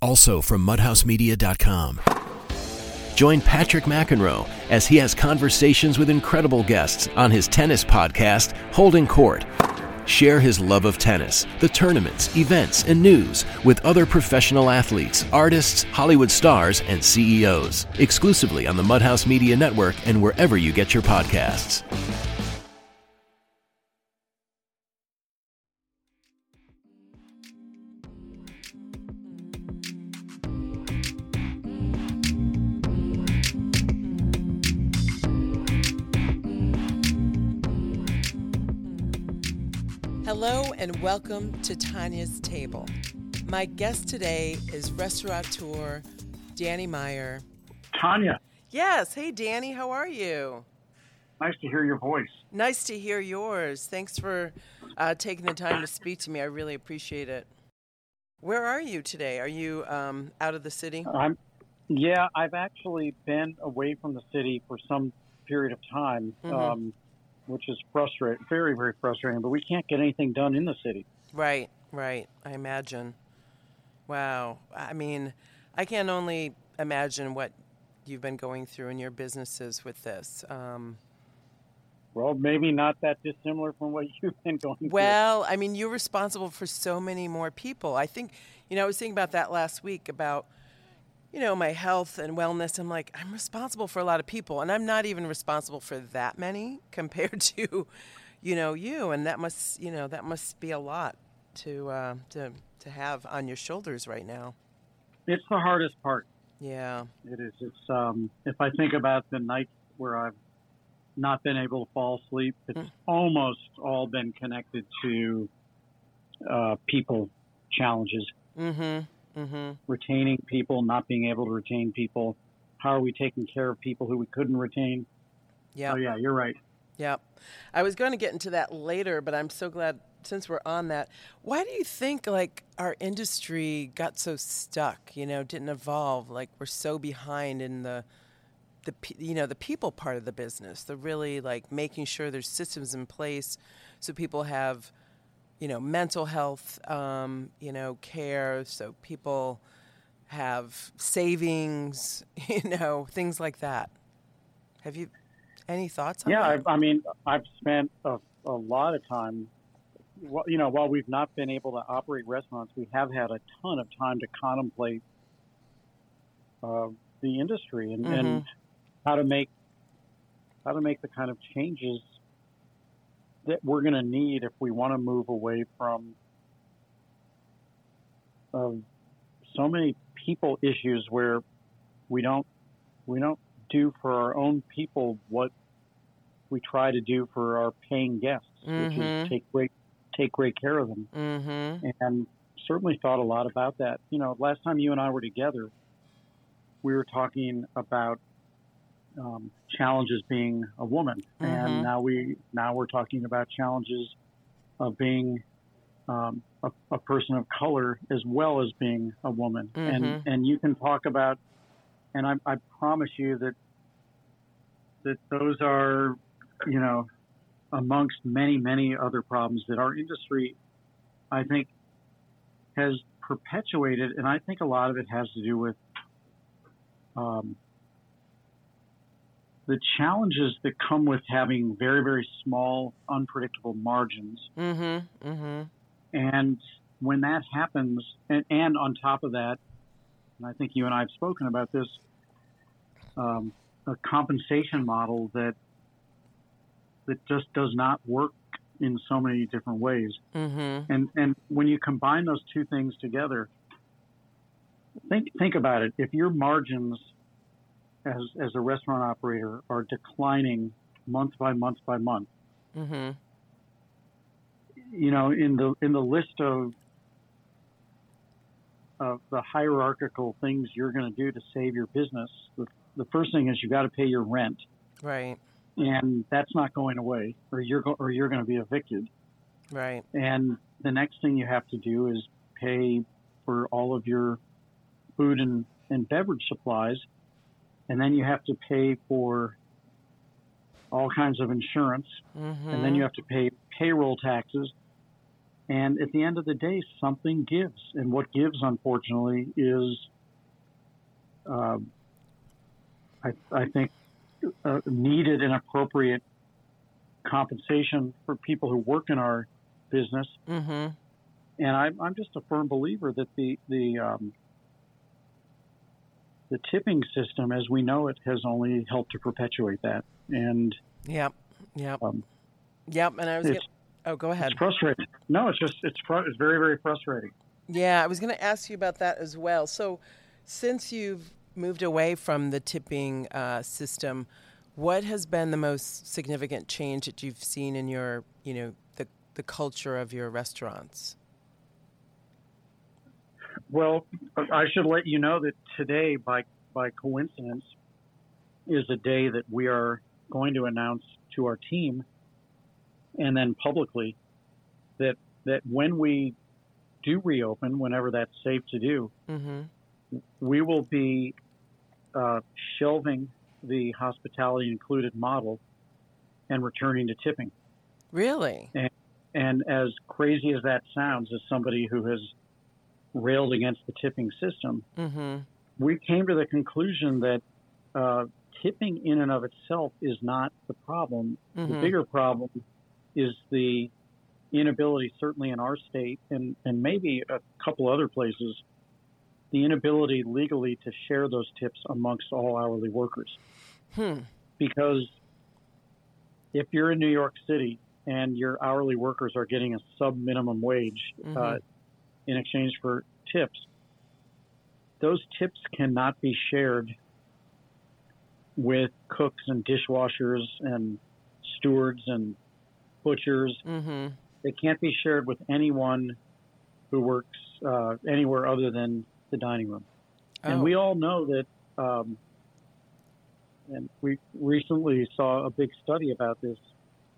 also from mudhousemedia.com. Join Patrick McEnroe as he has conversations with incredible guests on his tennis podcast, Holding Court. Share his love of tennis, the tournaments, events, and news with other professional athletes, artists, Hollywood stars, and CEOs. Exclusively on the Mudhouse Media Network and wherever you get your podcasts. Welcome to Tanya's Table. My guest today is restaurateur Danny Meyer. Tanya, Yes, hey Danny, how are you? nice to hear your voice. Nice to hear yours. Thanks for uh, taking the time to speak to me. I really appreciate it. Where are you today? Are you um, out of the city? I'm, yeah, I've actually been away from the city for some period of time, Mhm. um, which is frustrating, very, very frustrating. But we can't get anything done in the city. Right, right. I imagine. Wow. I mean, I can only imagine what you've been going through in your businesses with this. Um, Well, maybe not that dissimilar from what you've been going through. Well, I mean, you're responsible for so many more people. I think, you know, I was thinking about that last week about, you know, my health and wellness. I'm like, I'm responsible for a lot of people, and I'm not even responsible for that many compared to, you know, you. And that must, you know, that must be a lot to uh, to to have on your shoulders right now. It's the hardest part. Yeah. It is. It's um, if I think about the nights where I've not been able to fall asleep, it's Mm. almost all been connected to uh, people challenges. Mm-hmm. Mm-hmm. retaining people, not being able to retain people. How are we taking care of people who we couldn't retain? Yeah. Oh yeah, you're right. Yep. I was going to get into that later, but I'm so glad since we're on that. Why do you think like our industry got so stuck, you know, didn't evolve, like we're so behind in the the you know, the people part of the business, the really like making sure there's systems in place so people have you know, mental health, um, you know, care, so people have savings, you know, things like that. Have you any thoughts on Yeah, that? I, I mean, I've spent a, a lot of time. Well, you know, while we've not been able to operate restaurants, we have had a ton of time to contemplate uh, the industry and, and Mhm. how to make how to make the kind of changes that we're going to need if we want to move away from uh, so many people issues where we don't we don't do for our own people what we try to do for our paying guests, which Mhm. is take great take great care of them Mm-hmm. and certainly thought a lot about that. You know, last time you and I were together, we were talking about um, challenges being a woman, Mhm. and now we now we're talking about challenges of being um, a, a person of color as well as being a woman. Mhm. And and you can talk about, and I, I promise you that that those are, you know, amongst many many other problems that our industry, I think, has perpetuated, and I think a lot of it has to do with um, the challenges that come with having very, very small, unpredictable margins. Mm-hmm. Mm-hmm. And when that happens, and, and on top of that, and I think you and I have spoken about this, um, a compensation model that that just does not work in so many different ways. Mm-hmm. And and when you combine those two things together, think think about it. If your margins as as a restaurant operator are declining month by month by month, Mm-hmm. you know, in the in the list of of the hierarchical things you're going to do to save your business, the, the first thing is you got to pay your rent, Right. and that's not going away, or you're go, or you're going to be evicted. Right. And the next thing you have to do is pay for all of your food and, and beverage supplies. And then you have to pay for all kinds of insurance. Mm-hmm. And then you have to pay payroll taxes. And at the end of the day, something gives. And what gives, unfortunately, is uh, I, I, think uh, needed and appropriate compensation for people who work in our business. Mm-hmm. And I'm, I'm just a firm believer that the the um, the tipping system, as we know it, has only helped to perpetuate that. And yep, yep, um, yep. And I was gonna, oh, go ahead. It's frustrating. No, it's just it's fr- it's very very frustrating. Yeah, I was going to ask you about that as well. So, since you've moved away from the tipping uh, system, what has been the most significant change that you've seen in your, you know, the the culture of your restaurants? Well, I should let you know that today, by by coincidence, is a day that we are going to announce to our team, and then publicly, that that when we do reopen, whenever that's safe to do, mm-hmm. we will be uh, shelving the hospitality included model and returning to tipping. Really? And, and as crazy as that sounds, as somebody who has railed against the tipping system, mm-hmm. we came to the conclusion that uh, tipping in and of itself is not the problem. Mm-hmm. The bigger problem is the inability, certainly in our state and, and maybe a couple other places, the inability legally to share those tips amongst all hourly workers. Hmm. Because if you're in New York City and your hourly workers are getting a sub minimum wage mm-hmm. uh, in exchange for tips, those tips cannot be shared with cooks and dishwashers and stewards and butchers. Mm-hmm. They can't be shared with anyone who works uh, anywhere other than the dining room. Oh. And we all know that, um, and we recently saw a big study about this.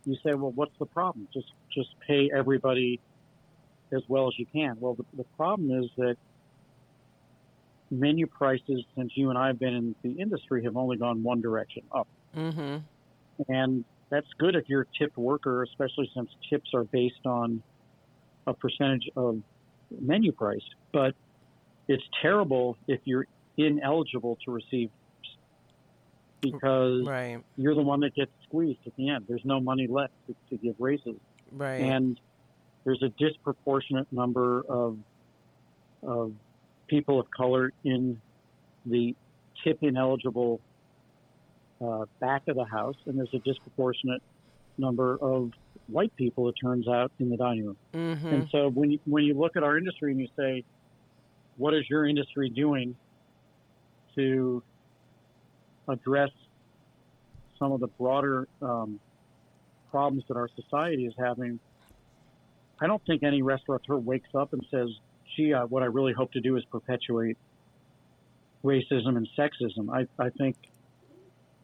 You say, well, what's the problem? Just just pay everybody as well as you can. Well, the, the problem is that menu prices, since you and I have been in the industry, have only gone one direction up. Mm-hmm. And that's good if you're a tipped worker, especially since tips are based on a percentage of menu price. But it's terrible if you're ineligible to receive because right. you're the one that gets squeezed at the end. There's no money left to, to give raises. Right. And there's a disproportionate number of of people of color in the tip ineligible uh, back of the house, and there's a disproportionate number of white people. It turns out in the dining room. Mm-hmm. And so when you, when you look at our industry and you say, what is your industry doing to address some of the broader um, problems that our society is having? I don't think any restaurateur wakes up and says, gee, uh, what I really hope to do is perpetuate racism and sexism. I, I think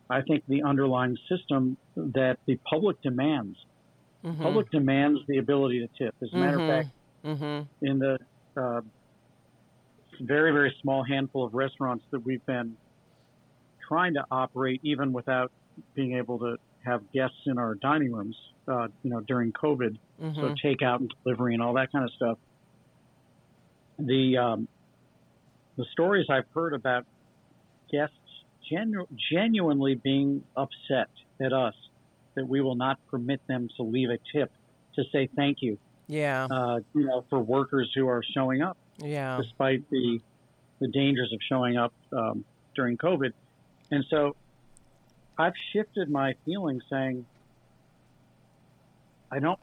I think the underlying system that the public demands. Mm-hmm. Public demands the ability to tip. As a matter of fact, mm-hmm. in the uh, very, very small handful of restaurants that we've been trying to operate, even without being able to have guests in our dining rooms, uh, you know, during COVID, Mm-hmm. so takeout and delivery and all that kind of stuff. The um, the stories I've heard about guests genu- genuinely being upset at us that we will not permit them to leave a tip to say thank you, yeah. uh, you know, for workers who are showing up yeah. despite the the dangers of showing up um, during COVID. And so I've shifted my feeling saying I don't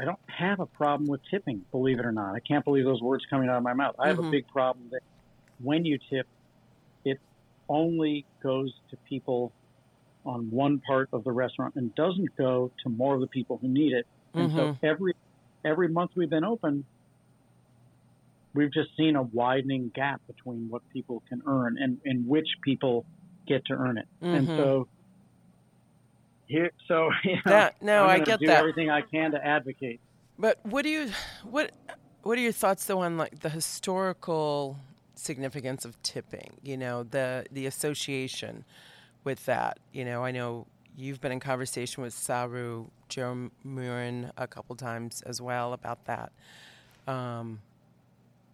I don't have a problem with tipping, believe it or not. I can't believe those words coming out of my mouth. I have a big problem that when you tip, it only goes to people on one part of the restaurant and doesn't go to more of the people who need it. And so every every month we've been open, we've just seen a widening gap between what people can earn and, and which people get to earn it. And Mhm. so here, so you know, That- no, I'm I get do that. everything I can to advocate. But what do you what what are your thoughts though on like the historical significance of tipping? You know, the the association with that. You know, I know you've been in conversation with Saru Joe Murin a couple times as well about that. Um,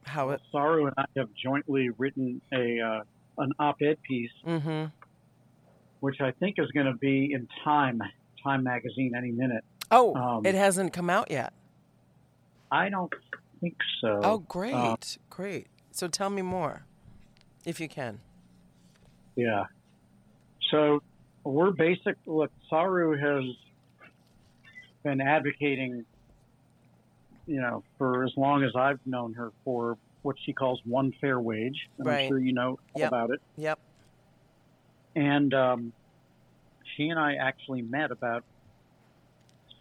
how it, Saru and I have jointly written a uh, an op-ed piece, mm-hmm. Which I think is going to be in Time Time magazine any minute. Oh, Um, it hasn't come out yet. I don't think so. Oh, great, uh, great. So tell me more, if you can. Yeah. So we're basic. Look, Saru has been advocating, you know, for as long as I've known her for what she calls one fair wage. Right. I'm sure you know Yep. about it. Yep. And um, she and I actually met about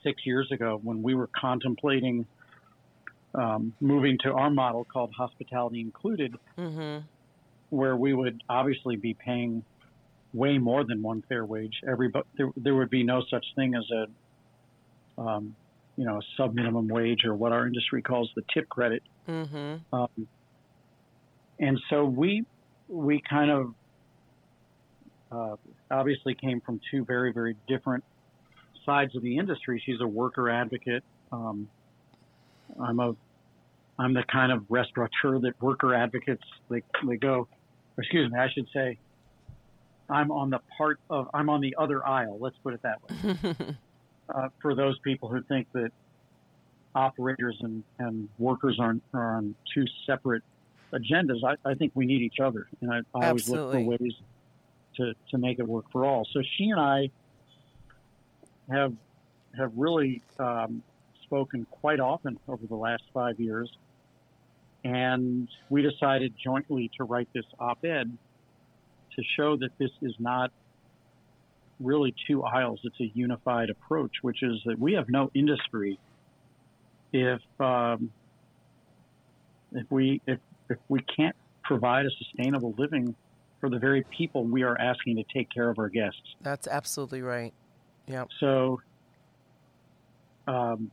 six years ago when we were contemplating um, moving to our model called Hospitality Included, Mm-hmm. where we would obviously be paying way more than one fair wage. Everybody, there, there would be no such thing as a, um, you know, a sub minimum wage or what our industry calls the tip credit. Mm-hmm. Um, and so we we kind of uh, obviously came from two very very different sides of the industry. She's a worker advocate. Um, I'm a I'm the kind of restaurateur that worker advocates they they go. Excuse me, I should say. I'm on the part of I'm on the other aisle. Let's put it that way uh, for those people who think that operators and, and workers are, are on two separate agendas, I, I think we need each other. And I, I always look for ways to, to make it work for all. So she and I have have really um, spoken quite often over the last five years. And we decided jointly to write this op ed to show that this is not really two aisles. It's a unified approach, which is that we have no industry if um, if we if if we can't provide a sustainable living for the very people we are asking to take care of our guests. That's absolutely right. Yep. So um,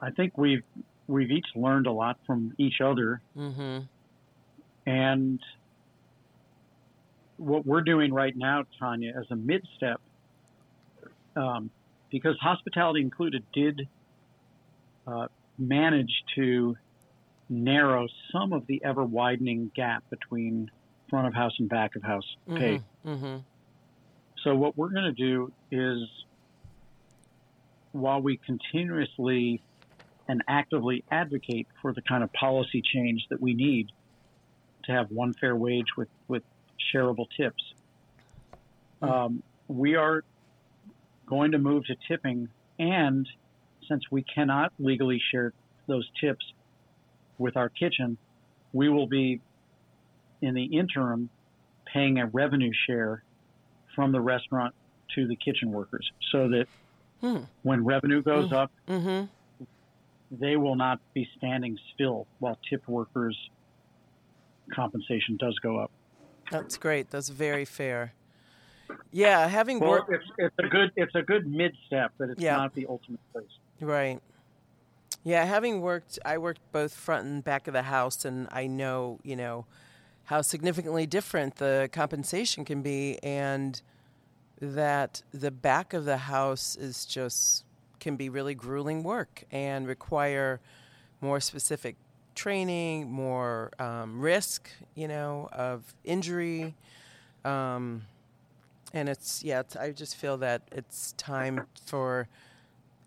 I think we've we've each learned a lot from each other, Mm-hmm. and what we're doing right now, Tanya, as a mid step, um, because hospitality included did uh, manage to narrow some of the ever widening gap between front of house and back of house pay. Mm-hmm. So what we're going to do is, while we continuously and actively advocate for the kind of policy change that we need to have one fair wage with, with shareable tips, um, we are going to move to tipping. And since we cannot legally share those tips with our kitchen, we will be in the interim paying a revenue share from the restaurant to the kitchen workers so that Hmm. when revenue goes up, Mm-hmm. they will not be standing still while tip workers' compensation does go up. That's great. That's very fair. Yeah, having Well, worked it's, it's a good it's a good mid step, but it's Yeah. not the ultimate place. Right. Yeah, having worked, I worked both front and back of the house, and I know, you know, how significantly different the compensation can be, and that the back of the house is just can be really grueling work and require more specific training, more um, risk, you know, of injury. Um, and it's, yeah, it's, I just feel that it's time for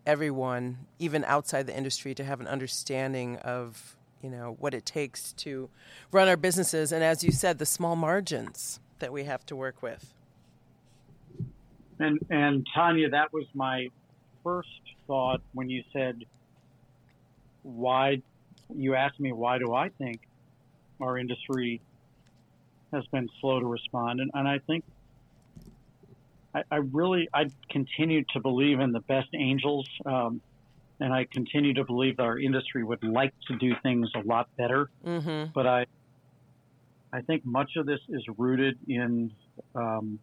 everyone, even outside the industry, to have an understanding of you know what it takes to run our businesses, and as you said, the small margins that we have to work with. And and Tanya, that was my first thought when you said why you asked me why do I think our industry has been slow to respond and, and I think I, I really I continue to believe in the best angels um, and I continue to believe that our industry would like to do things a lot better Mm-hmm. but I I think much of this is rooted in um,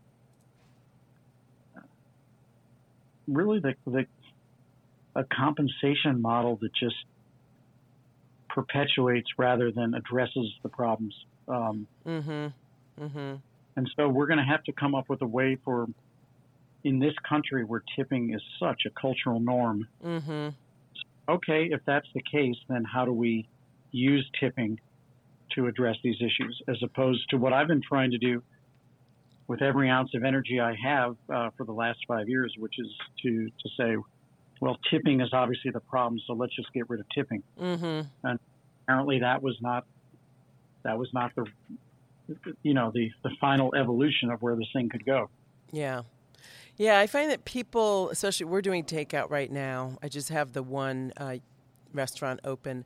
really the, the a compensation model that just perpetuates rather than addresses the problems. Um, Mm-hmm. Mm-hmm. and so we're going to have to come up with a way for in this country where tipping is such a cultural norm. Mm-hmm. Okay, if that's the case, then how do we use tipping to address these issues, as opposed to what I've been trying to do with every ounce of energy I have uh, for the last five years, which is to to say, well, tipping is obviously the problem, so let's just get rid of tipping. Mm-hmm. And apparently, that was not that was not the you know the the final evolution of where this thing could go. Yeah. Yeah, I find that people, especially we're doing takeout right now. I just have the one uh, restaurant open,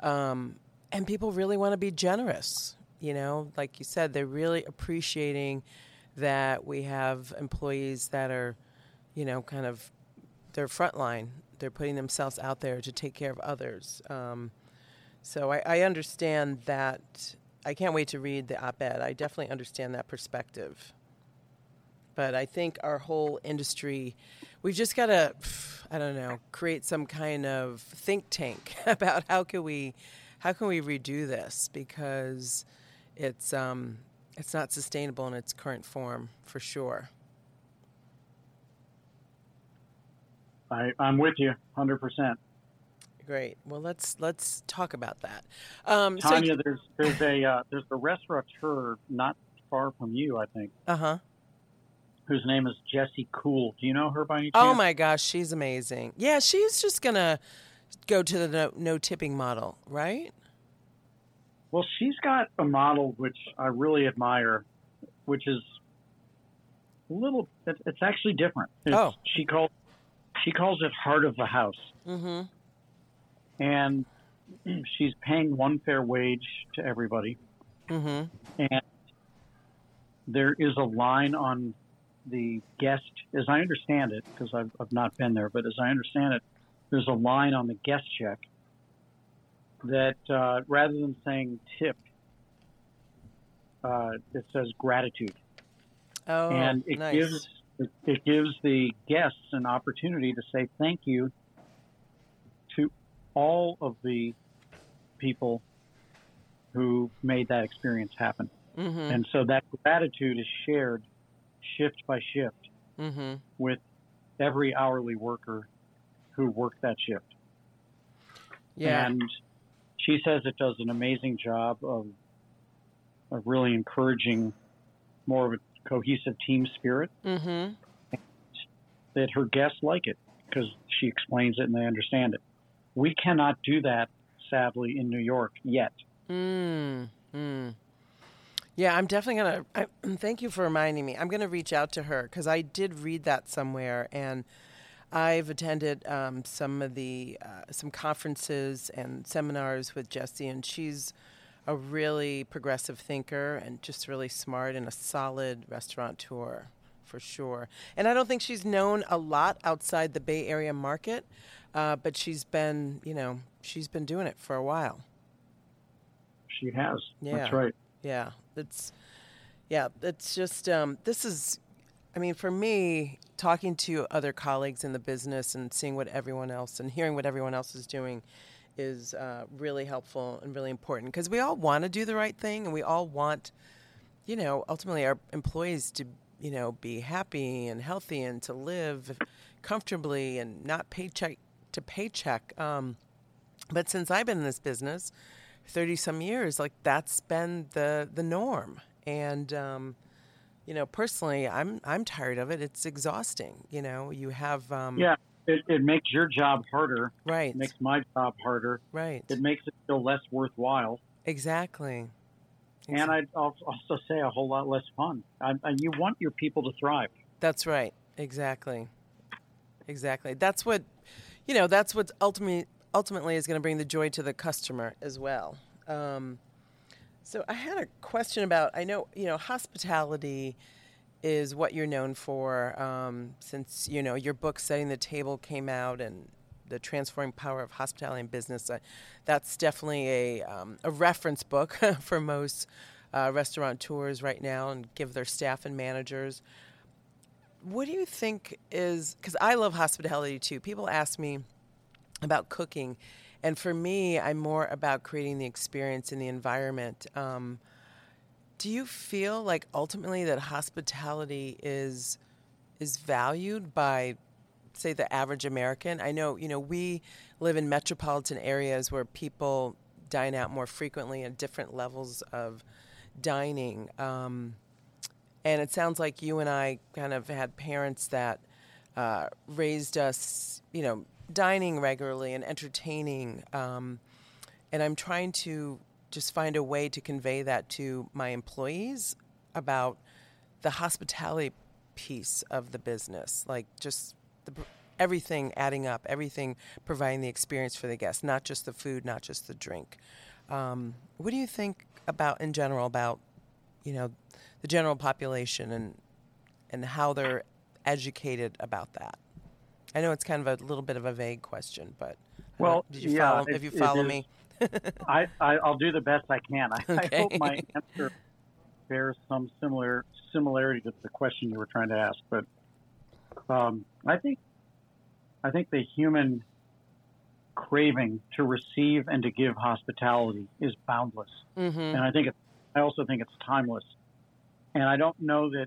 um, and people really want to be generous. You know, like you said, they're really appreciating that we have employees that are, you know, kind of they're frontline. They're putting themselves out there to take care of others. Um, so I, I understand that. I can't wait to read the op-ed. I definitely understand that perspective but I think our whole industry, we've just got to, I don't know, create some kind of think tank about how can we, how can we redo this because it's um, it's not sustainable in its current form for sure. I, I'm with you, hundred percent. Great. Well, let's let's talk about that. Um, Tanya, so, there's there's a uh, there's a restaurateur not far from you, I think. Uh huh whose name is Jesse Cool. Do you know her by any oh chance? Oh my gosh, she's amazing. Yeah, she's just gonna go to the no, no tipping model, right? Well, she's got a model which I really admire, which is a little. It's, it's actually different. It's, oh, she calls she calls it heart of the house. Mm-hmm. And she's paying one fair wage to everybody. Mm-hmm. And there is a line on the guest, as I understand it, because I've, I've not been there, but as I understand it, there's a line on the guest check that uh, rather than saying tip, uh, it says gratitude. Oh, and it nice. gives it, it gives the guests an opportunity to say thank you to all of the people who made that experience happen. Mm-hmm. And so that gratitude is shared shift by shift mm-hmm. with every hourly worker who worked that shift. Yeah. And she says it does an amazing job of, of really encouraging more of a cohesive team spirit. Mm-hmm. That her guests like it because she explains it and they understand it. We cannot do that, sadly, in New York yet. Mm. Yeah, I'm definitely gonna. I, thank you for reminding me. I'm gonna reach out to her because I did read that somewhere, and I've attended um, some of the uh, some conferences and seminars with Jesse, and she's a really progressive thinker and just really smart and a solid restaurateur for sure. And I don't think she's known a lot outside the Bay Area market, uh, but she's been, you know, she's been doing it for a while. She has. Yeah. That's right. Yeah, it's yeah, it's just um, this is. I mean, for me, talking to other colleagues in the business and seeing what everyone else and hearing what everyone else is doing is uh, really helpful and really important because we all want to do the right thing and we all want, you know, ultimately our employees to, you know, be happy and healthy and to live comfortably and not paycheck to paycheck. Um, but since I've been in this business, 30 some years, like that's been the, the norm. And, um, you know, personally, I'm, I'm tired of it. It's exhausting. You know, you have, um, yeah, it, it makes your job harder. right. It makes my job harder. right. It makes it feel less worthwhile. exactly. And I'd also say a whole lot less fun. I, I, you want your people to thrive. That's right. Exactly. Exactly. That's what, you know, that's what ultimately ultimately is going to bring the joy to the customer as well. Um, so I had a question about. I know you know hospitality is what you're known for. Um, since you know your book "Setting the Table" came out and the transforming power of hospitality and business. Uh, that's definitely a um, a reference book for most uh, restaurateurs right now and give their staff and managers. What do you think is because I love hospitality too. People ask me about cooking. And for me, I'm more about creating the experience in the environment. Um, do you feel like ultimately that hospitality is is valued by say the average American? I know, you know, we live in metropolitan areas where people dine out more frequently at different levels of dining. Um, and it sounds like you and I kind of had parents that uh, raised us, you know, dining regularly and entertaining. Um, and I'm trying to just find a way to convey that to my employees about the hospitality piece of the business, like just the, everything adding up, everything providing the experience for the guests, not just the food, not just the drink. Um, what do you think about in general about you know the general population and and how they're educated about that? I know it's kind of a little bit of a vague question, but well, did you yeah, follow? It, if you follow me, I, I will do the best I can. I, Okay. I hope my answer bears some similar similarity to the question you were trying to ask. But um, I think I think the human craving to receive and to give hospitality is boundless, mm-hmm. and I think it, I also think it's timeless. And I don't know that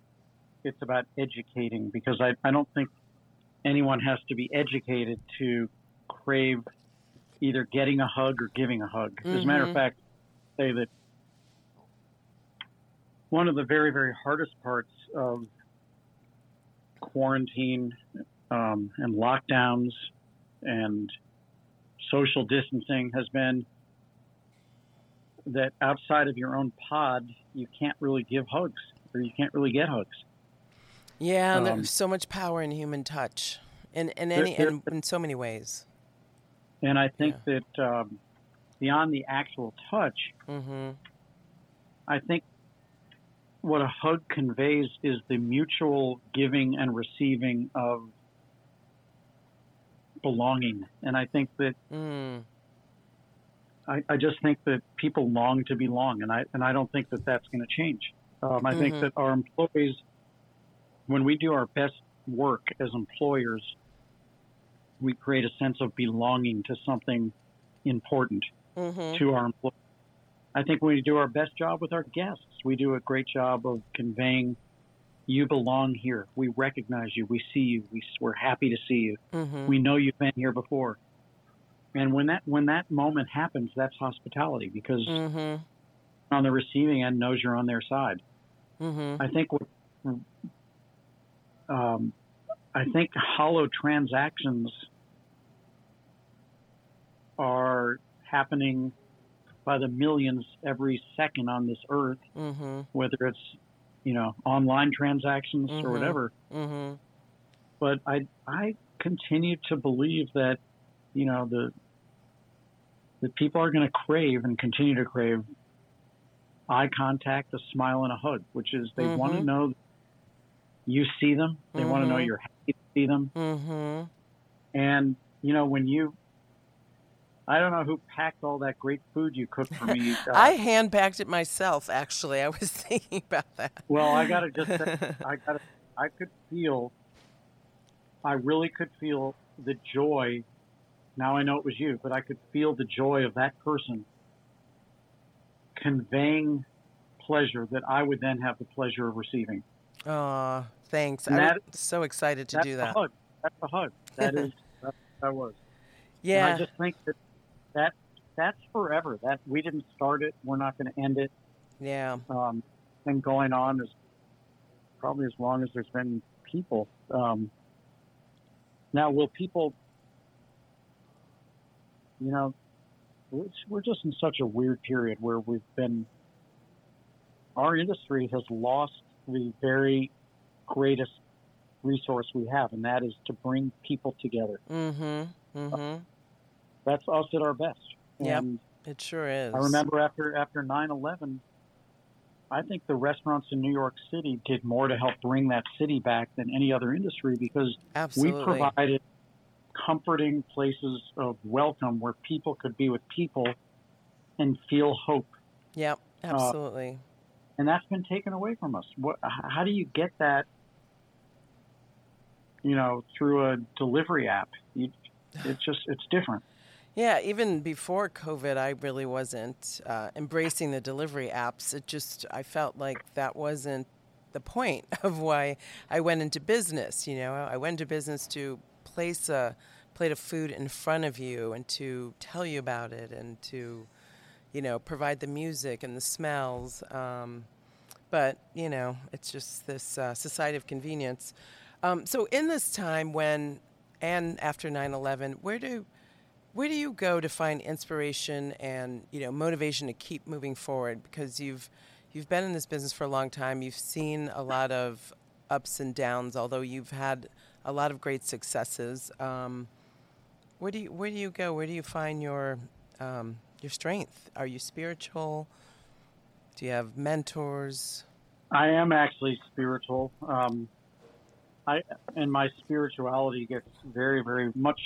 it's about educating because I, I don't think anyone has to be educated to crave either getting a hug or giving a hug. As a matter of fact, say that one of the very, very hardest parts of quarantine um, and lockdowns and social distancing has been that outside of your own pod, you can't really give hugs or you can't really get hugs. Yeah, and Um, there's so much power in human touch, in in any there- in, in so many ways. And I think that um, beyond the actual touch, Mm-hmm. I think what a hug conveys is the mutual giving and receiving of belonging. And I think that Mm. I, I just think that people long to belong, and I and I don't think that that's going to change. Um, I think Mhm. that our employees, when we do our best work as employers, we create a sense of belonging to something important Mm-hmm. to our employees. I think when we do our best job with our guests, we do a great job of conveying, "You belong here. We recognize you. We see you. We, we're happy to see you. Mm-hmm. We know you've been here before." And when that when that moment happens, that's hospitality because Mm-hmm. on the receiving end knows you're on their side. Mm-hmm. I think what um, I think hollow transactions are happening by the millions every second on this earth, Mm-hmm. whether it's you know online transactions Mhm. or whatever. Mm-hmm. But I I continue to believe that you know the that people are going to crave and continue to crave eye contact, a smile, and a hug, which is they want to Mhm. know you see them. They want to know you're happy to see them. Mm-hmm. And you know when you, I don't know who packed all that great food you cooked for me. Uh, I hand packed it myself. Actually, I was thinking about that. well, I got to just, say, I got to, I could feel, I really could feel the joy. Now I know it was you, but I could feel the joy of that person conveying pleasure that I would then have the pleasure of receiving. Aw, thanks. And I'm that- so excited to do that. hug. That's a hug. That is, that, that was. And Yeah. I just think that that that's forever. That we didn't start it. We're not going to end it. Yeah. Um, been going on as probably as long as there's been people. Um, now, will people? You know, we're just in such a weird period where we've been. Our industry has lost the very greatest resource we have, and that is to bring people together. Mm-hmm. Mm-hmm. That's us at our best. Yep. And It sure is. I remember after after 9/11, I think the restaurants in New York City did more to help bring that city back than any other industry because Absolutely. we provided comforting places of welcome where people could be with people and feel hope. Yep. Absolutely. And that's been taken away from us. What? How do you get that? You know, through a delivery app. You, it's just it's different. Yeah, even before COVID, I really wasn't uh, embracing the delivery apps. It just, I felt like that wasn't the point of why I went into business. You know, I went into business to place a plate of food in front of you and to tell you about it and to, you know, provide the music and the smells. Um, but you know, it's just this uh, society of convenience. Um, so in this time when and after 9/11, where do where do you go to find inspiration and you know motivation to keep moving forward? Because you've you've been in this business for a long time. You've seen a lot of ups and downs, although you've had a lot of great successes. Um, where do you where do you go? Where do you find your um, your strength? Are you spiritual? Do you have mentors? I am actually spiritual. Um, I and my spirituality gets very, very much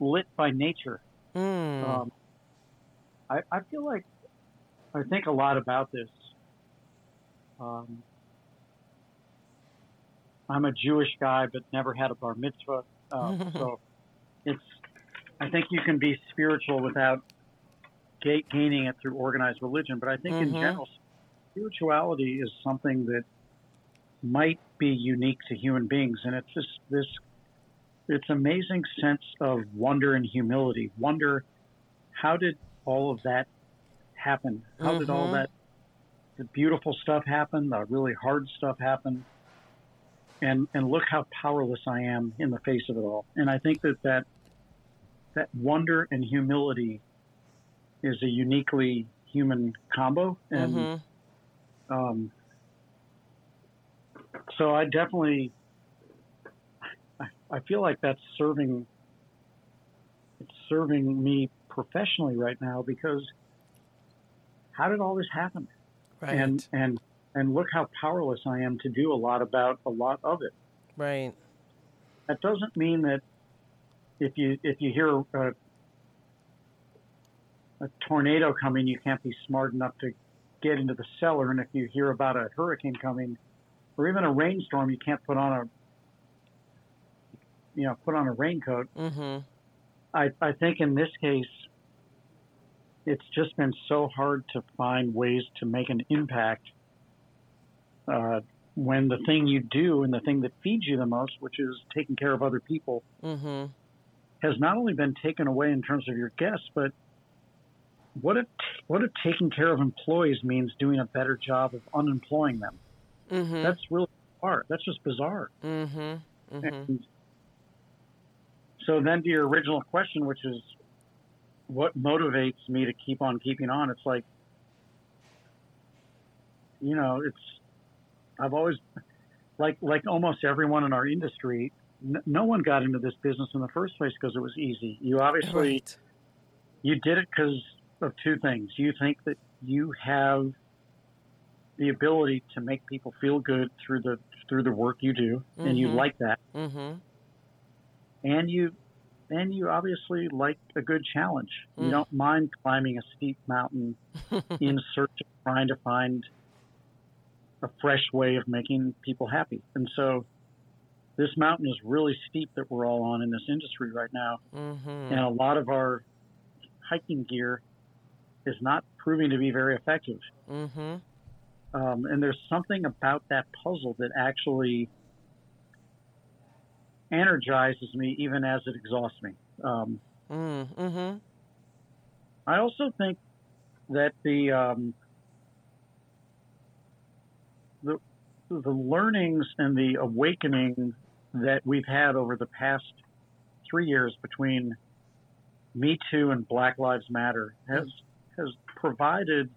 lit by nature. Mm. Um, I, I feel like I think a lot about this. Um, I'm a Jewish guy, but never had a bar mitzvah, uh, so it's. I think you can be spiritual without ga- gaining it through organized religion, but I think in Mhm. general, spirituality is something that might be unique to human beings, and it's just this. It's amazing sense of wonder and humility. Wonder, how did all of that happen? How did all Mhm. that, the beautiful stuff happen? The really hard stuff happen? And and look how powerless I am in the face of it all. And I think that that that wonder and humility is a uniquely human combo. And Mhm. um, so I definitely, I, I feel like that's serving, it's serving me professionally right now because how did all this happen? Right. And and and look how powerless I am to do a lot about a lot of it. right. That doesn't mean that if you if you hear a, a tornado coming, you can't be smart enough to get into the cellar, and if you hear about a hurricane coming, or even a rainstorm, you can't put on a you know put on a raincoat. Mm-hmm. I I think in this case, it's just been so hard to find ways to make an impact. Uh, when the thing you do and the thing that feeds you the most, which is taking care of other people, Mm-hmm. has not only been taken away in terms of your guests, but what if what if taking care of employees means doing a better job of unemploying them? Mm-hmm. That's really hard. That's just bizarre. mm-hmm. Mm-hmm. And so then to your original question, which is what motivates me to keep on keeping on, it's like, you know, it's, I've always, like, like almost everyone in our industry, n- no one got into this business in the first place because it was easy. You obviously, Right. you did it because of two things. You think that you have the ability to make people feel good through the through the work you do, and you Mhm. like that Mm-hmm. and you and you obviously like a good challenge. Mm. You don't mind climbing a steep mountain in search of trying to find a fresh way of making people happy. And so this mountain is really steep that we're all on in this industry right now. mm-hmm. And a lot of our hiking gear is not proving to be very effective. Mm-hmm. Um, and there's something about that puzzle that actually energizes me even as it exhausts me. Um, Mm-hmm. I also think that the um, the the learnings and the awakening that we've had over the past three years between Me Too and Black Lives Matter has has provided,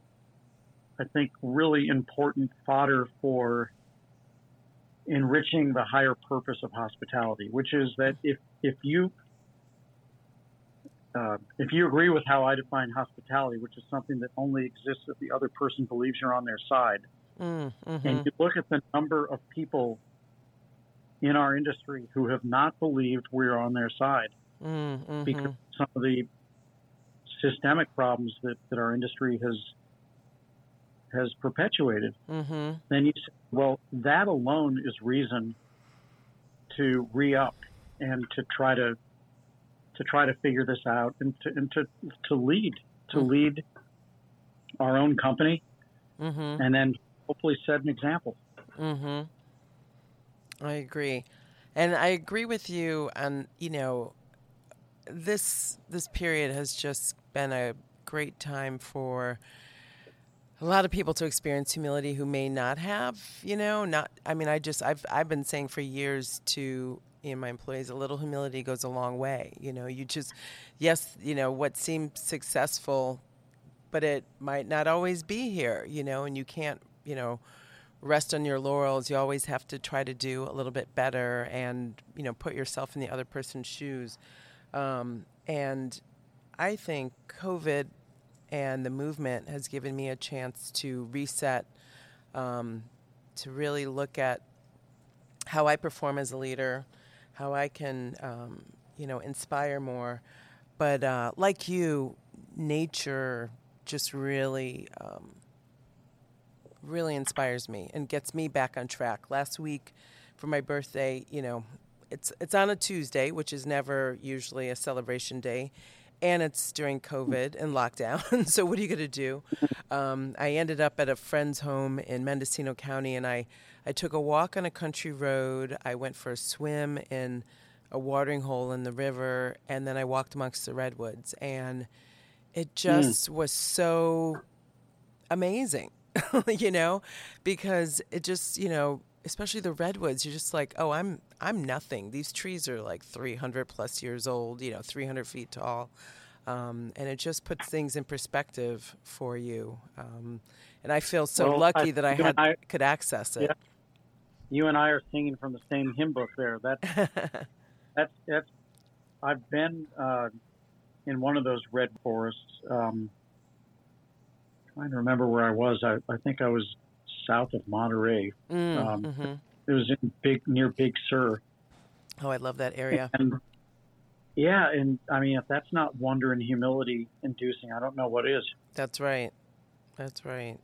I think, really important fodder for enriching the higher purpose of hospitality, which is that if if you uh, if you agree with how I define hospitality, which is something that only exists if the other person believes you're on their side, Mm-hmm. and you look at the number of people in our industry who have not believed we're on their side Mm-hmm. because some of the systemic problems that, that our industry has has perpetuated, Mm-hmm. then you say, well, that alone is reason to re up and to try to to try to figure this out and to and to, to lead to Mhm. lead our own company Mm-hmm. and then hopefully set an example. Mm-hmm. I agree, and I agree with you on you know this this period has just been a great time for a lot of people to experience humility who may not have, you know, not I mean I just I've I've been saying for years to you know, my employees a little humility goes a long way. You know, you just yes, you know, what seems successful but it might not always be here, you know, and you can't, you know, rest on your laurels. You always have to try to do a little bit better and, you know, put yourself in the other person's shoes. Um, and I think COVID and the movement has given me a chance to reset, um, to really look at how I perform as a leader, how I can, um, you know, inspire more. But uh, like you, nature just really, um, really inspires me and gets me back on track. Last week, for my birthday, you know, it's it's on a Tuesday, which is never usually a celebration day, and it's during COVID and lockdown. so what are you going to do? Um, I ended up at a friend's home in Mendocino County, and I I took a walk on a country road. I went for a swim in a watering hole in the river, and then I walked amongst the redwoods, and it hmm. just mm. was so amazing, you know, because it just you know especially the redwoods you're just like oh i'm i'm nothing. These trees are like 300 plus years old you know 300 feet tall. Um, and it just puts things in perspective for you. Um, and i feel so well, lucky I, that i had I, could access it. Yeah. you and i are singing from the same hymn book there. That's that's that's i've been uh, in one of those red forests um, trying to remember where i was. I, I think i was south of Monterey. Mm, um, mm-hmm. It was in big near Big Sur. Oh, I love that area. And, yeah, and I mean, if that's not wonder and humility inducing, I don't know what is. That's right. That's right.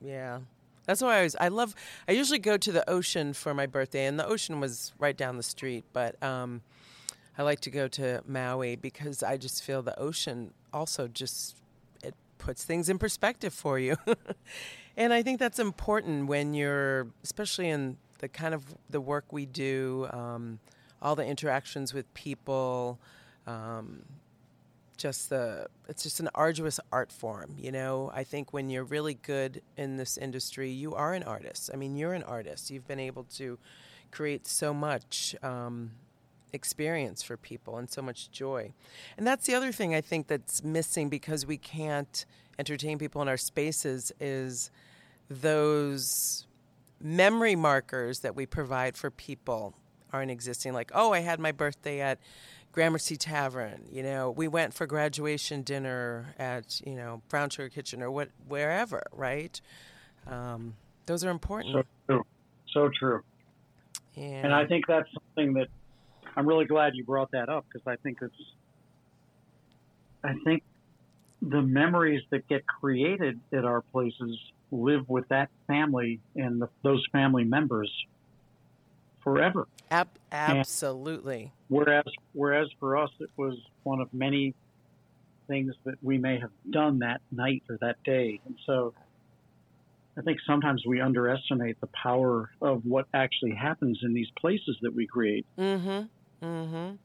Yeah. That's why I was. I love. I usually go to the ocean for my birthday, and the ocean was right down the street. But um, I like to go to Maui because I just feel the ocean also just puts things in perspective for you. And I think that's important when you're, especially in the kind of the work we do, um, all the interactions with people, um, just the it's just an arduous art form you know? I think when you're really good in this industry you are an artist. I mean you're an artist. You've been able to create so much um, experience for people and so much joy and that's the other thing i think that's missing because we can't entertain people in our spaces is those memory markers that we provide for people aren't existing. Like, oh, I had my birthday at Gramercy Tavern. You know, we went for graduation dinner at you know Brown Sugar Kitchen or what wherever. Right? Um, those are important. So true. So true. And, and I think that's something that I'm really glad you brought that up because I think it's I think the memories that get created at our places live with that family and the, those family members forever. Ab- absolutely. And whereas, whereas for us, it was one of many things that we may have done that night or that day, and so I think sometimes we underestimate the power of what actually happens in these places that we create. Mm-hmm. Mm-hmm.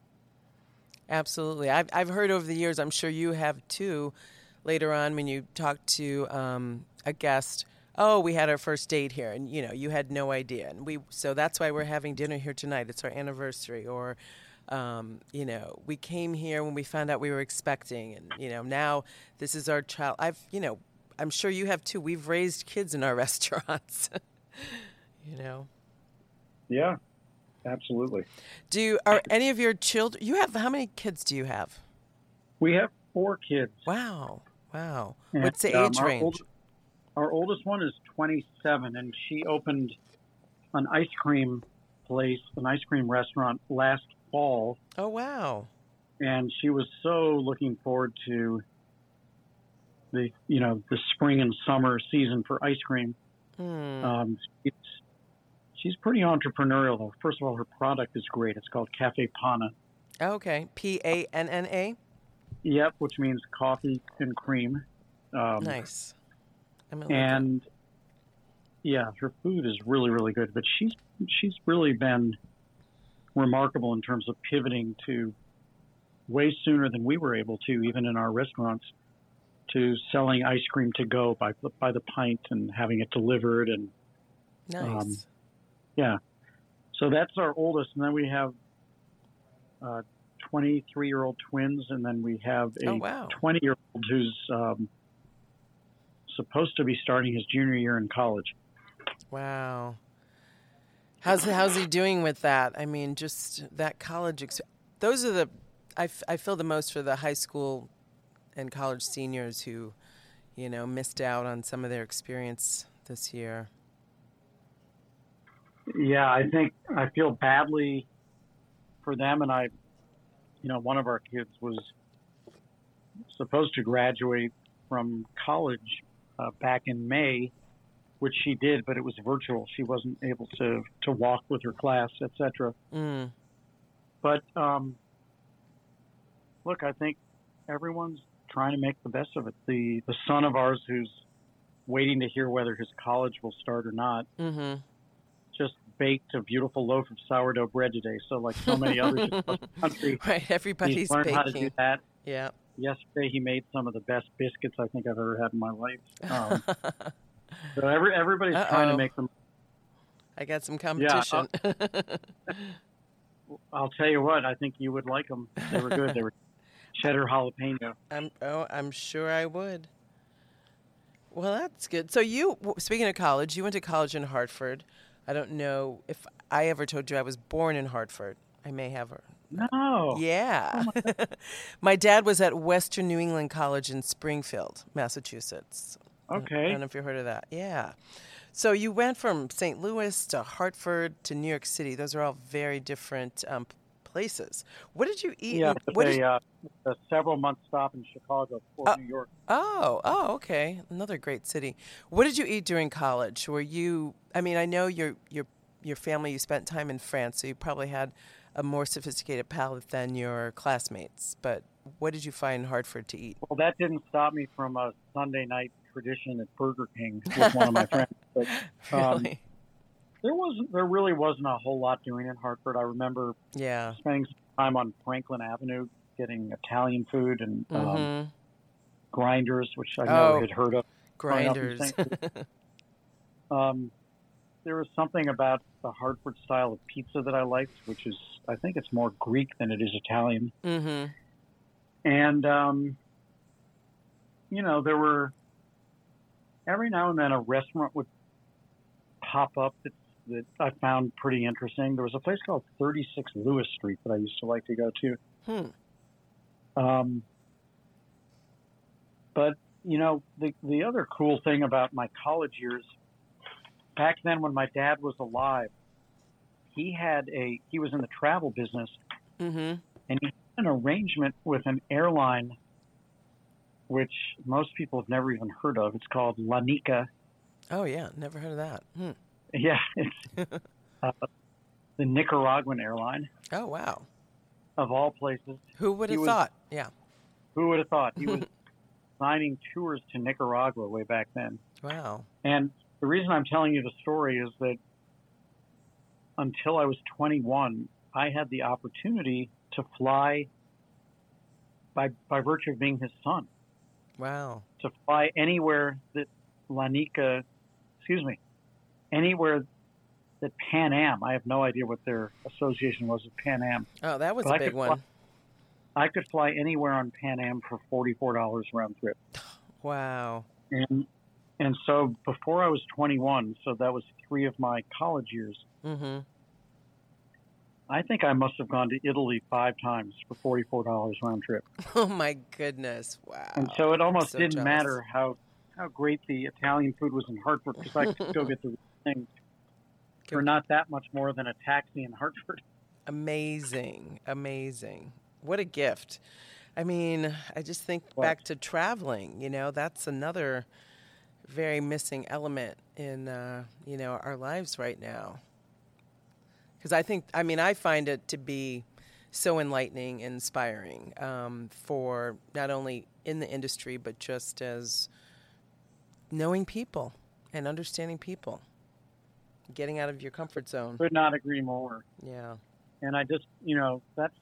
Absolutely. I've, I've heard over the years, I'm sure you have too, later on when you talk to um, a guest, oh, we had our first date here, and you know, you had no idea. And we, so that's why we're having dinner here tonight. It's our anniversary. Or, um, you know, we came here when we found out we were expecting, and you know, now this is our child. I've, you know, I'm sure you have too. We've raised kids in our restaurants. you know. Yeah, absolutely. Do are any of your children? You have how many kids do you have? We have four kids. Wow, wow. And, What's the um, age range? Old, our oldest one is 27, and she opened an ice cream place, an ice cream restaurant last fall. Oh wow! And she was so looking forward to the you know the spring and summer season for ice cream. Hmm. Um, it's she's pretty entrepreneurial though. First of all, her product is great. It's called Cafe Panna. Okay, P A N N A. Yep, which means coffee and cream. Um, nice. and yeah, her food is really really good. But she's she's really been remarkable in terms of pivoting to way sooner than we were able to, even in our restaurants, to selling ice cream to go by by the pint and having it delivered and Nice. Um, yeah. So that's our oldest, and then we have uh, 23 year old twins, and then we have a Oh, wow. 20 year old who's um, supposed to be starting his junior year in college. Wow. How's how's he doing with that? I mean, just that college. Ex- those are the I, f- I feel the most for the high school and college seniors who, you know, missed out on some of their experience this year. Yeah, I think I feel badly for them, and I, you know, one of our kids was supposed to graduate from college uh, back in May, which she did, but it was virtual. She wasn't able to to walk with her class, etc. Mm. But um, look, I think everyone's trying to make the best of it. The the son of ours who's waiting to hear whether his college will start or not Mm-hmm. Baked a beautiful loaf of sourdough bread today. So like so many others across the country, Right. he's Everybody's learned how to do baking. that. Yeah. Yesterday he made some of the best biscuits I think I've ever had in my life. Um, so every everybody's trying Uh-oh. to make them. I got some Yeah, uh, competition. I'll tell you what, I think you would like them. They were good. They were cheddar jalapeno. I'm oh, I'm sure I would. Well, that's good. So you, speaking of college, you went to college in Hartford. I don't know if I ever told you I was born in Hartford. I may have. Or, No. yeah. my dad was at Western New England College in Springfield, Massachusetts. Okay. I don't know if you heard of that. Yeah. So you went from St. Louis to Hartford to New York City. Those are all very different um, places. What did you eat? Yeah, what did a, uh, a several month stop in Chicago, Fort Uh, New York. Oh, oh, okay. Another great city. What did you eat during college? Were you? I mean, I know your your your family. You spent time in France, so you probably had a more sophisticated palate than your classmates. But what did you find in Hartford to eat? Well, that didn't stop me from a Sunday night tradition at Burger King with one of my friends. But um, Really? There wasn't, there really wasn't a whole lot doing in Hartford. I remember yeah. spending some time on Franklin Avenue getting Italian food and um, hmm grinders, which I Oh. never had heard of. growing up in Grinders. Um, there was something about the Hartford style of pizza that I liked, which is I think it's more Greek than it is Italian. hmm And, um, you know, there were every now and then a restaurant would pop up that, that I found pretty interesting. There was a place called 36 Lewis Street that I used to like to go to. Hmm. Um, but, you know, the, the other cool thing about my college years, back then when my dad was alive, he had a, he was in the travel business hmm and he had an arrangement with an airline which most people have never even heard of. It's called Lanica. Oh yeah, never heard of that. Hmm. Yeah, it's uh, the Nicaraguan airline Oh wow. of all places. Who would have thought? Yeah. Who would have thought he was signing tours to Nicaragua way back then? Wow. And the reason I'm telling you the story is that until I was 21, I had the opportunity to fly by by virtue of being his son. Wow. to fly anywhere that Lanica, excuse me, anywhere that Pan Am. I have no idea what their association was with Pan Am. Oh, that was But a I big one. fly- I could fly anywhere on Pan Am for forty-four dollars round trip, Wow. and and so before I was twenty-one, so that was three of my college years. Mm-hmm. I think I must have gone to Italy five times for forty-four dollars round trip, Oh my goodness! Wow. and so it almost so didn't jealous. matter how how great the Italian food was in Hartford because I could go get the thing for not that much more than a taxi in Hartford. Amazing, amazing. What a gift. I mean, I just think What? back to traveling, you know, that's another very missing element in, uh, you know, our lives right now. Because I think, I mean, I find it to be so enlightening, inspiring um, for not only in the industry, but just as knowing people and understanding people. Getting out of your comfort zone. Could not agree more. Yeah. And I just, you know, that's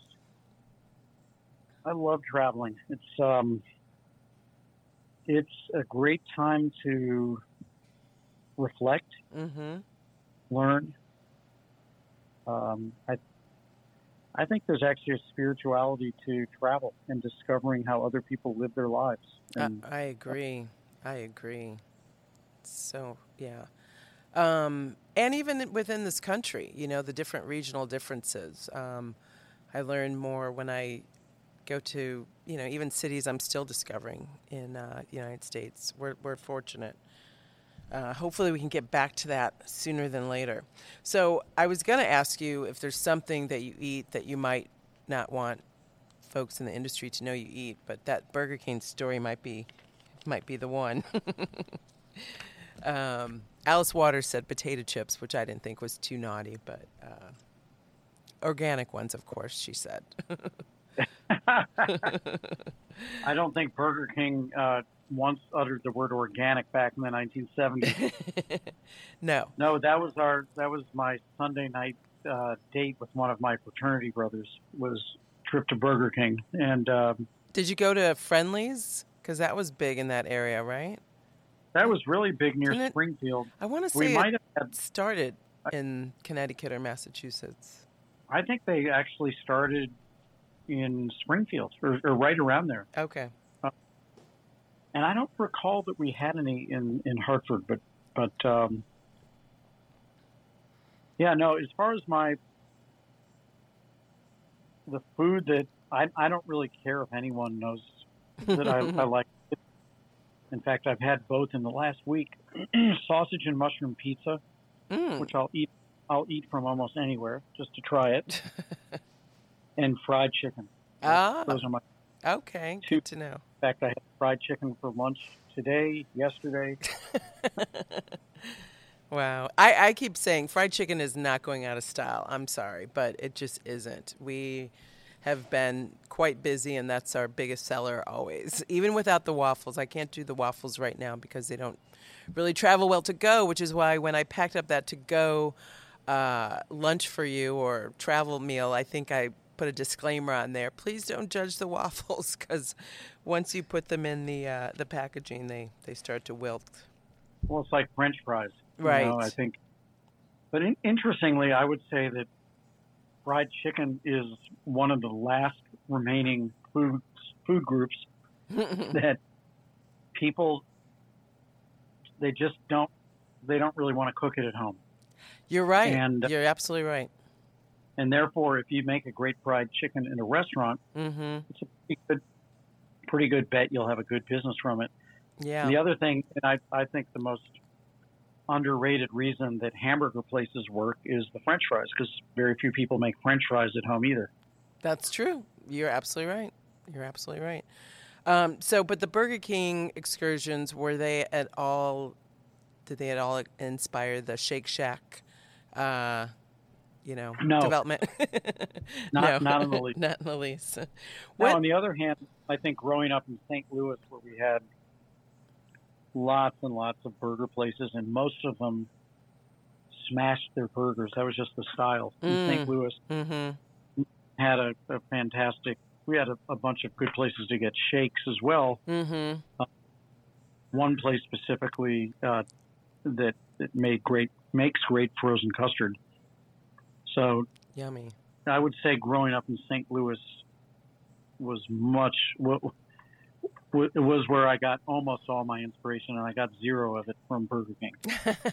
I love traveling. It's um it's a great time to reflect, Mm-hmm. learn. Um, I I think there's actually a spirituality to travel and discovering how other people live their lives. I, I agree. I agree. So yeah, um, and even within this country, you know, the different regional differences. Um, I learn more when I go to, you know, even cities I'm still discovering in uh, the United States. We're we're fortunate. Uh, hopefully, we can get back to that sooner than later. So, I was going to ask you if there's something that you eat that you might not want folks in the industry to know you eat, but that Burger King story might be might be the one. um, Alice Waters said potato chips, which I didn't think was too naughty, but uh, organic ones, of course, she said. I don't think Burger King uh, once uttered the word organic back in the 1970s. no. No, that was our that was my Sunday night uh, date with one of my fraternity brothers was trip to Burger King, and um, Did you go to Friendly's? Because that was big in that area, right? That was really big near it- Springfield. I want to say We might it have had, started in Connecticut or Massachusetts. I think they actually started in Springfield or, or right around there, Okay. and I don't recall that we had any in in Hartford, but but um, yeah, no. As far as my the food that I I don't really care if anyone knows that I, I like. In fact, I've had both in the last week: sausage and mushroom pizza, Mm. which I'll eat. I'll eat from almost anywhere just to try it, and fried chicken. ah, Those are my. okay. two- Good to know. In fact, I had fried chicken for lunch today, yesterday. Wow. I, I keep saying fried chicken is not going out of style. I'm sorry, but it just isn't. We have been quite busy, and that's our biggest seller always. Even without the waffles. I can't do the waffles right now because they don't really travel well to go, which is why when I packed up that to go uh, lunch for you or travel meal, I think I put a disclaimer on there. Please don't judge the waffles because once you put them in the uh, the packaging, they, they start to wilt. Well, it's like French fries. you Right. know, I think. But in, interestingly, I would say that fried chicken is one of the last remaining food food groups that people they just don't they don't really want to cook it at home, You're right. And- You're absolutely right. and therefore, if you make a great fried chicken in a restaurant, Mm-hmm. it's a pretty good, pretty good bet you'll have a good business from it. Yeah. The other thing, and I, I think the most underrated reason that hamburger places work is the French fries, because very few people make French fries at home either. That's true. You're absolutely right. You're absolutely right. Um, so, but the Burger King excursions were they at all? Did they at all inspire the Shake Shack? Uh, you know, No. development. Not- no, not in the least. not in the least. Now, What? on the other hand, I think growing up in St. Louis, where we had lots and lots of burger places, and most of them smashed their burgers. That was just the style. In Mm. St. Louis Mm-hmm. had a, a fantastic. We had a, a bunch of good places to get shakes as well. Mm-hmm. one place specifically uh, that, that made great makes great frozen custard. So Yummy. I would say growing up in St. Louis was much it was where I got almost all my inspiration, and I got zero of it from Burger King.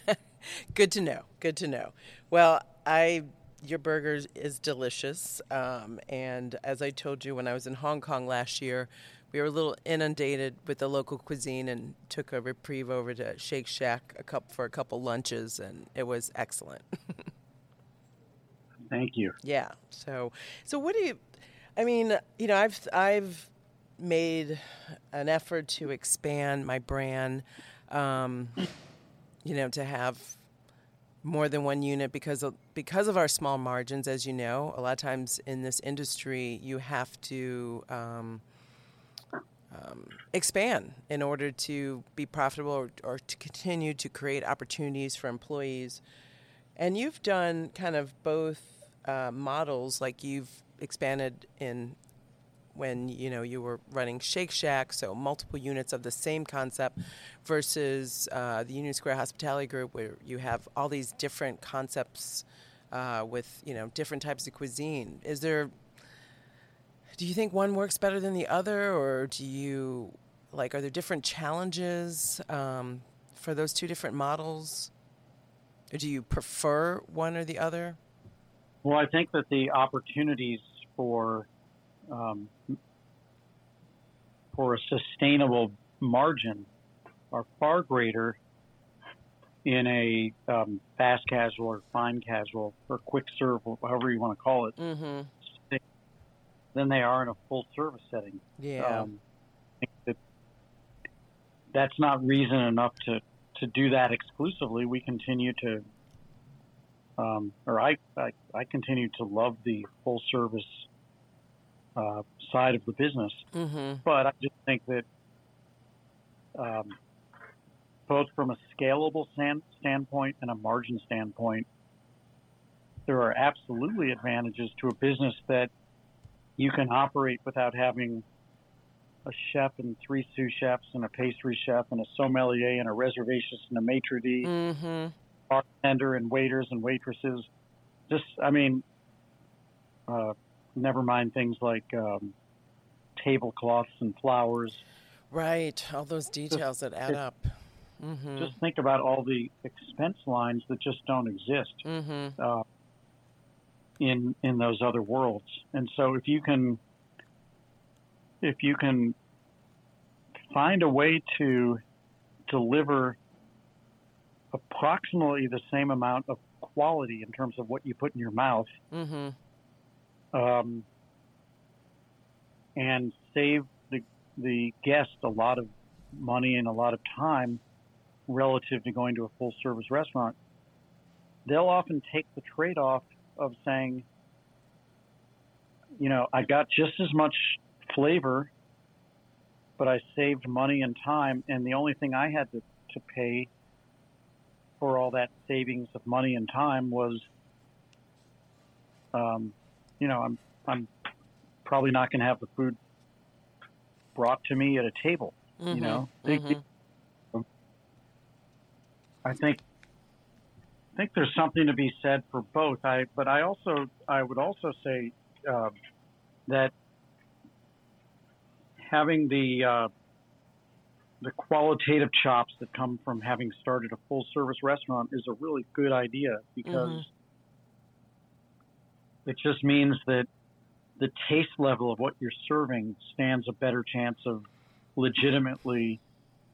Good to know. Good to know. Well, I your burgers is delicious, um, and as I told you when I was in Hong Kong last year, we were a little inundated with the local cuisine and took a reprieve over to Shake Shack a cup for a couple lunches, and it was excellent. Thank you. Yeah. So, so what do you? I mean, you know, I've I've made an effort to expand my brand. Um, you know, to have more than one unit because of because of our small margins, as you know. A lot of times in this industry, you have to. Um, um, expand in order to be profitable or, or to continue to create opportunities for employees And you've done kind of both uh, models, like you've expanded in when you know you were running Shake Shack, so multiple units of the same concept, versus uh, the Union Square Hospitality Group, where you have all these different concepts uh, with you know different types of cuisine. Is there? Do you think one works better than the other, or do you like? Are there different challenges um, for those two different models? Or do you prefer one or the other? Well, I think that the opportunities for um, for a sustainable margin are far greater in a um, fast casual or fine casual or quick serve, however you want to call it, mm-hmm. than they are in a full service setting. Yeah. Um, that that's not reason enough to, to do that exclusively. We continue to, um, or I, I, I continue to love the full service uh, side of the business. Mm-hmm. But I just think that um, both from a scalable stand, standpoint and a margin standpoint, there are absolutely advantages to a business that you can operate without having a chef and three sous chefs and a pastry chef and a sommelier and a reservationist and a maitre d, Mm-hmm. bartender and waiters and waitresses. Just, I mean, uh, never mind things like um, tablecloths and flowers. Right. All those details that add it- up. Mm-hmm. Just think about all the expense lines that just don't exist mm-hmm. uh, in in those other worlds. And so, if you can, if you can find a way to deliver approximately the same amount of quality in terms of what you put in your mouth Mm-hmm. Um, and save the the guest a lot of money and a lot of time relative to going to a full service restaurant. They'll often take the trade off of saying, you know, I got just as much flavor, but I saved money and time, and the only thing I had to, to pay for all that savings of money and time was, um, you know, I'm I'm probably not going to have the food brought to me at a table. Mm-hmm. You know, Mhm. I think I think there's something to be said for both. I but I also I would also say uh, that having the uh, the qualitative chops that come from having started a full service restaurant is a really good idea because Mhm. It just means that the taste level of what you're serving stands a better chance of legitimately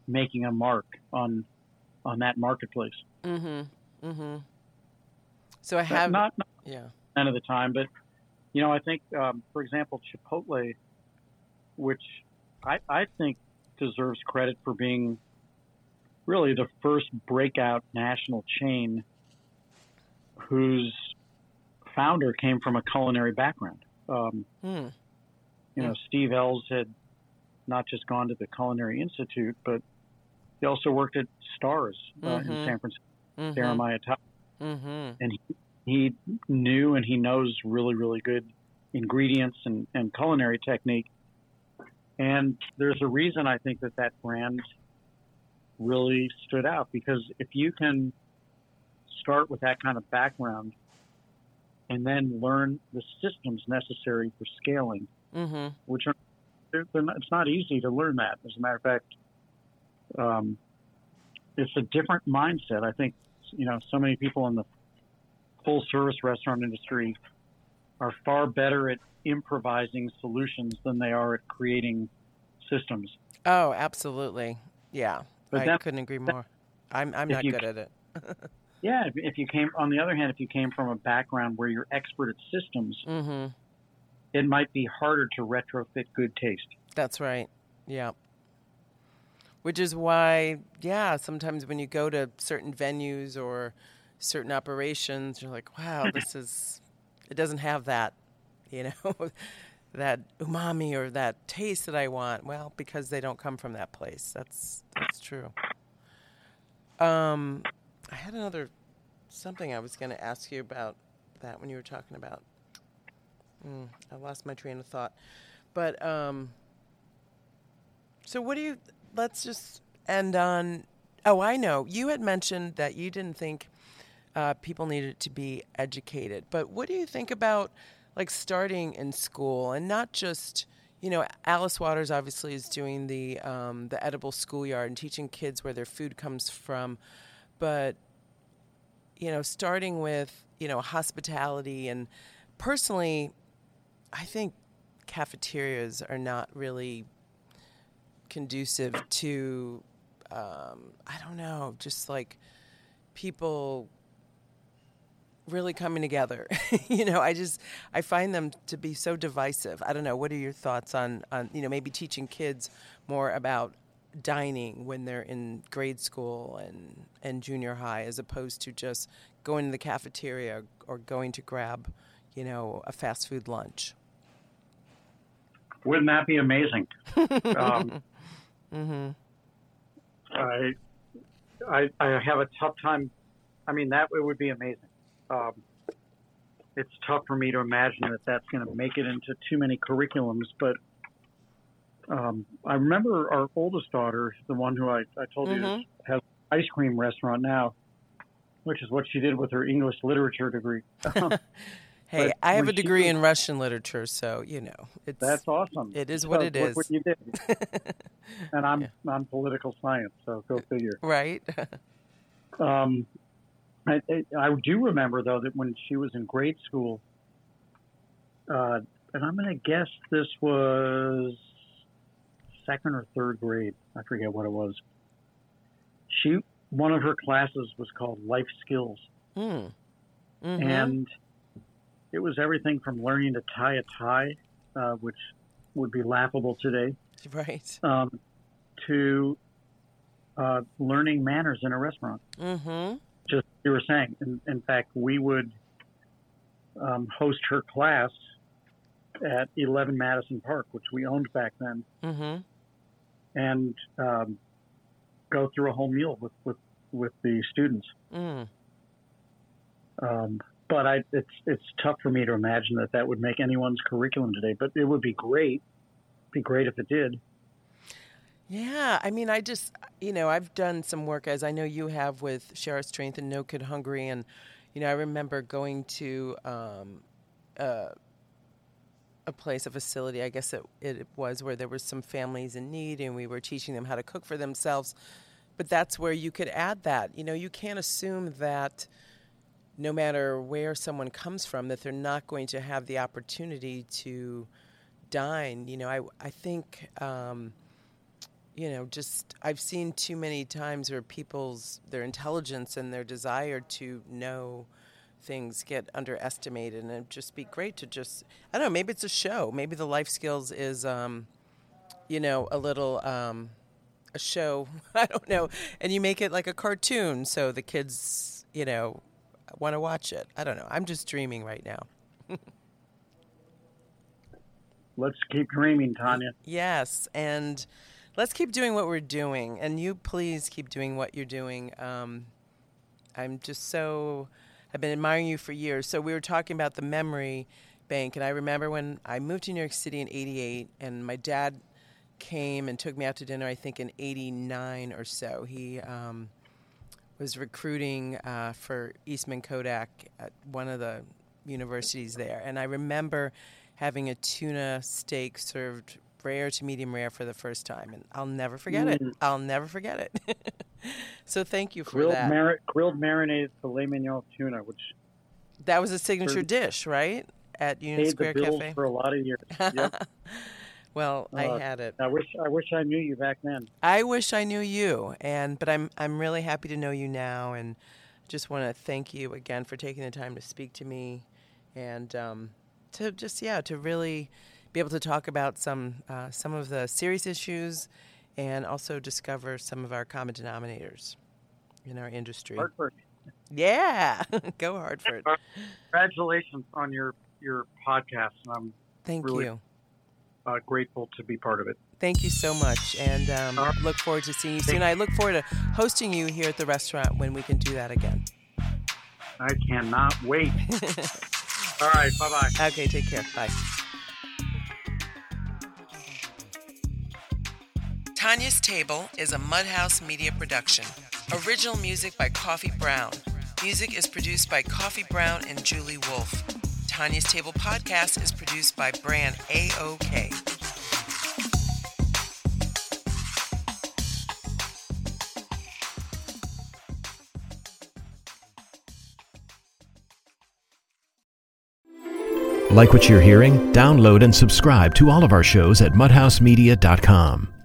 making a mark on on that marketplace. Mm-hmm. Mm-hmm. So I have not not yeah. percent of the time, but you know, I think, um, for example, Chipotle, which I, I think deserves credit for being really the first breakout national chain whose founder came from a culinary background. Um, Hmm. you know, Steve Ells had not just gone to the Culinary Institute, but he also worked at Stars uh, in Mhm. San Francisco, Mm-hmm. Jeremiah Tower Mm-hmm. and he, he knew and he knows really really good ingredients and, and culinary technique and there's a reason i think that that brand really stood out because if you can start with that kind of background and then learn the systems necessary for scaling Mm-hmm. which are they're, they're not, it's not easy to learn that as a matter of fact um, it's a different mindset i think you know so many people in the full service restaurant industry are far better at improvising solutions than they are at creating systems Oh, absolutely. Yeah. But I that- couldn't agree more. I'm I'm not you good at it. yeah if, if you came on the other hand if you came from a background where you're expert at systems mm-hmm. it might be harder to retrofit good taste That's right. Yeah. Which is why, yeah, sometimes when you go to certain venues or certain operations, you're like, wow, this is, it doesn't have that, you know, that umami or that taste that I want. Well, because they don't come from that place. That's, that's true. Um, I had another something I was going to ask you about that when you were talking about. Mm, I lost my train of thought. But um, so what do you? Let's just end on. Oh, I know. You had mentioned that you didn't think uh, people needed to be educated, but what do you think about like starting in school and not just you know, Alice Waters obviously is doing the um, the edible schoolyard and teaching kids where their food comes from, but you know, starting with you know hospitality and personally, I think cafeterias are not really conducive to um, I don't know, just like people really coming together. you know, I just I find them to be so divisive. I don't know. What are your thoughts on on you know maybe teaching kids more about dining when they're in grade school and and junior high as opposed to just going to the cafeteria or going to grab you know a fast food lunch. Wouldn't that be amazing? um, mm-hmm. I, I I have a tough time. I mean, that it would be amazing um, it's tough for me to imagine that that's going to make it into too many curriculums. But um, I remember our oldest daughter, the one who I, I told mm-hmm. you has an ice cream restaurant now, which is what she did with her English literature degree. hey, I have a degree was, in Russian literature, so you know it's that's awesome. It is what it is. What you did, and I'm yeah. I'm political science, so go figure. Right. um, I, I do remember though that when she was in grade school, uh, and I'm going to guess this was second or third grade. I forget what it was. She one of her classes was called life skills, mm. mm-hmm. and it was everything from learning to tie a tie, uh, which would be laughable today, right, um, to uh, learning manners in a restaurant. Mm-hmm just you were saying. In, in fact, we would um, host her class at 11 Madison Park, which we owned back then, mm-hmm. And um, go through a whole meal with with, with the students. Mm. Um, but I, it's it's tough for me to imagine that that would make anyone's curriculum today. But it would be great. It'd be great if it did. Yeah, I mean, I just, you know, I've done some work as I know you have with Share Our Strength and No Kid Hungry, and you know, I remember going to um, uh, a place, a facility, I guess it, it was, where there were some families in need, and we were teaching them how to cook for themselves. But that's where you could add that. You know, you can't assume that no matter where someone comes from, that they're not going to have the opportunity to dine. You know, I I think. Um, you know, just I've seen too many times where people's their intelligence and their desire to know things get underestimated, and it'd just be great to just I don't know, maybe it's a show, maybe the life skills is, um, you know, a little. Um, a show, I don't know, and you make it like a cartoon so the kids, you know, want to watch it. I don't know. I'm just dreaming right now. Let's keep dreaming, Tanya. Yes, and let's keep doing what we're doing, and you please keep doing what you're doing. Um, I'm just so I've been admiring you for years. So we were talking about the memory bank, and I remember when I moved to New York City in '88, and my dad came and took me out to dinner. I think in '89 or so. He um, was recruiting uh, for Eastman Kodak at one of the universities there, and I remember having a tuna steak served rare to medium rare for the first time, and I'll never forget mm. it. I'll never forget it. so thank you for grilled that. Mar- grilled marinated filet mignon tuna, which that was a signature dish, right? At Union Square Cafe for a lot of years. Yep. well, uh, I had it. I wish I wish I knew you back then. I wish I knew you, and but I'm I'm really happy to know you now, and just want to thank you again for taking the time to speak to me, and um, to just yeah to really be able to talk about some uh, some of the serious issues and also discover some of our common denominators in our industry. Hartford. Yeah, go Hartford. Congratulations on your your podcast. I'm thank really, you. Uh, grateful to be part of it. Thank you so much, and um, uh, look forward to seeing you soon. I look forward to hosting you here at the restaurant when we can do that again. I cannot wait. All right. Bye bye. Okay, take care. Bye. Tanya's Table is a Mudhouse Media production. Original music by Kofy Brown. Music is produced by Kofy Brown and Julie Wolf. Tanya's Table podcast is produced by Brand AOK. Like what you're hearing? Download and subscribe to all of our shows at mudhousemedia.com.